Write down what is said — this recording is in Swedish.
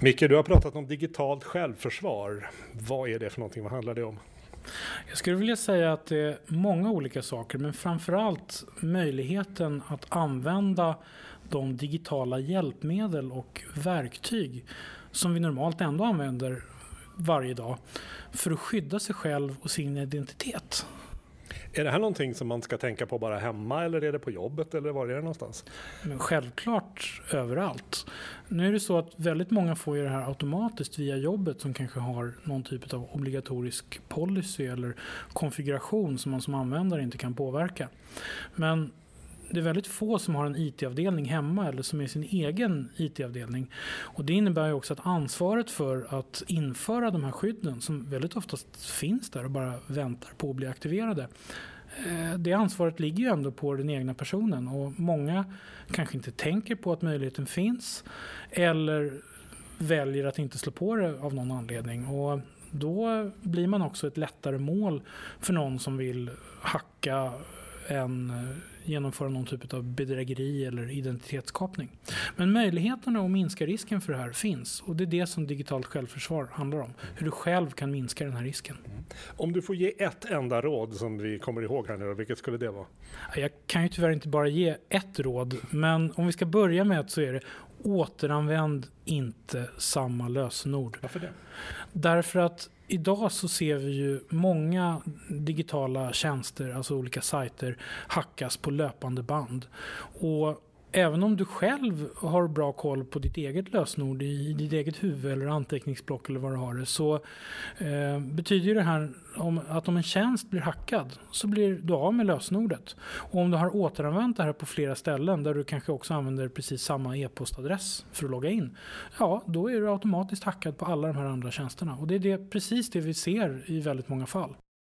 Micke, du har pratat om digitalt självförsvar. Vad är det för någonting? Vad handlar det om? Jag skulle vilja säga att det är många olika saker, men framförallt möjligheten att använda de digitala hjälpmedel och verktyg som vi normalt ändå använder varje dag för att skydda sig själv och sin identitet. Är det här någonting som man ska tänka på bara hemma eller är det på jobbet eller var är det någonstans? Men självklart överallt. Nu är det så att väldigt många får ju det här automatiskt via jobbet som kanske har någon typ av obligatorisk policy eller konfiguration som man som användare inte kan påverka. Men det är väldigt få som har en IT-avdelning hemma eller som är sin egen IT-avdelning. Och det innebär ju också att ansvaret för att införa de här skydden som väldigt oftast finns där och bara väntar på att bli aktiverade. Eh, det ansvaret ligger ju ändå på den egna personen och många kanske inte tänker på att möjligheten finns eller väljer att inte slå på det av någon anledning. Och då blir man också ett lättare mål för någon som vill hacka än eh, genomföra någon typ av bedrägeri eller identitetskapning. Men möjligheterna att minska risken för det här finns och det är det som digitalt självförsvar handlar om. Hur du själv kan minska den här risken. Om du får ge ett enda råd som vi kommer ihåg här nu, vilket skulle det vara? Jag kan ju tyvärr inte bara ge ett råd, men om vi ska börja med ett så är det återanvänd inte samma lösenord. Varför det? Därför att idag så ser vi ju många digitala tjänster, alltså olika sajter, hackas på löpande band. Och även om du själv har bra koll på ditt eget lösenord i ditt eget huvud eller anteckningsblock eller vad du har det så eh, betyder det här om, att om en tjänst blir hackad så blir du av med lösenordet. Och om du har återanvänt det här på flera ställen där du kanske också använder precis samma e-postadress för att logga in. Ja, då är du automatiskt hackad på alla de här andra tjänsterna. Och det är det, precis det vi ser i väldigt många fall.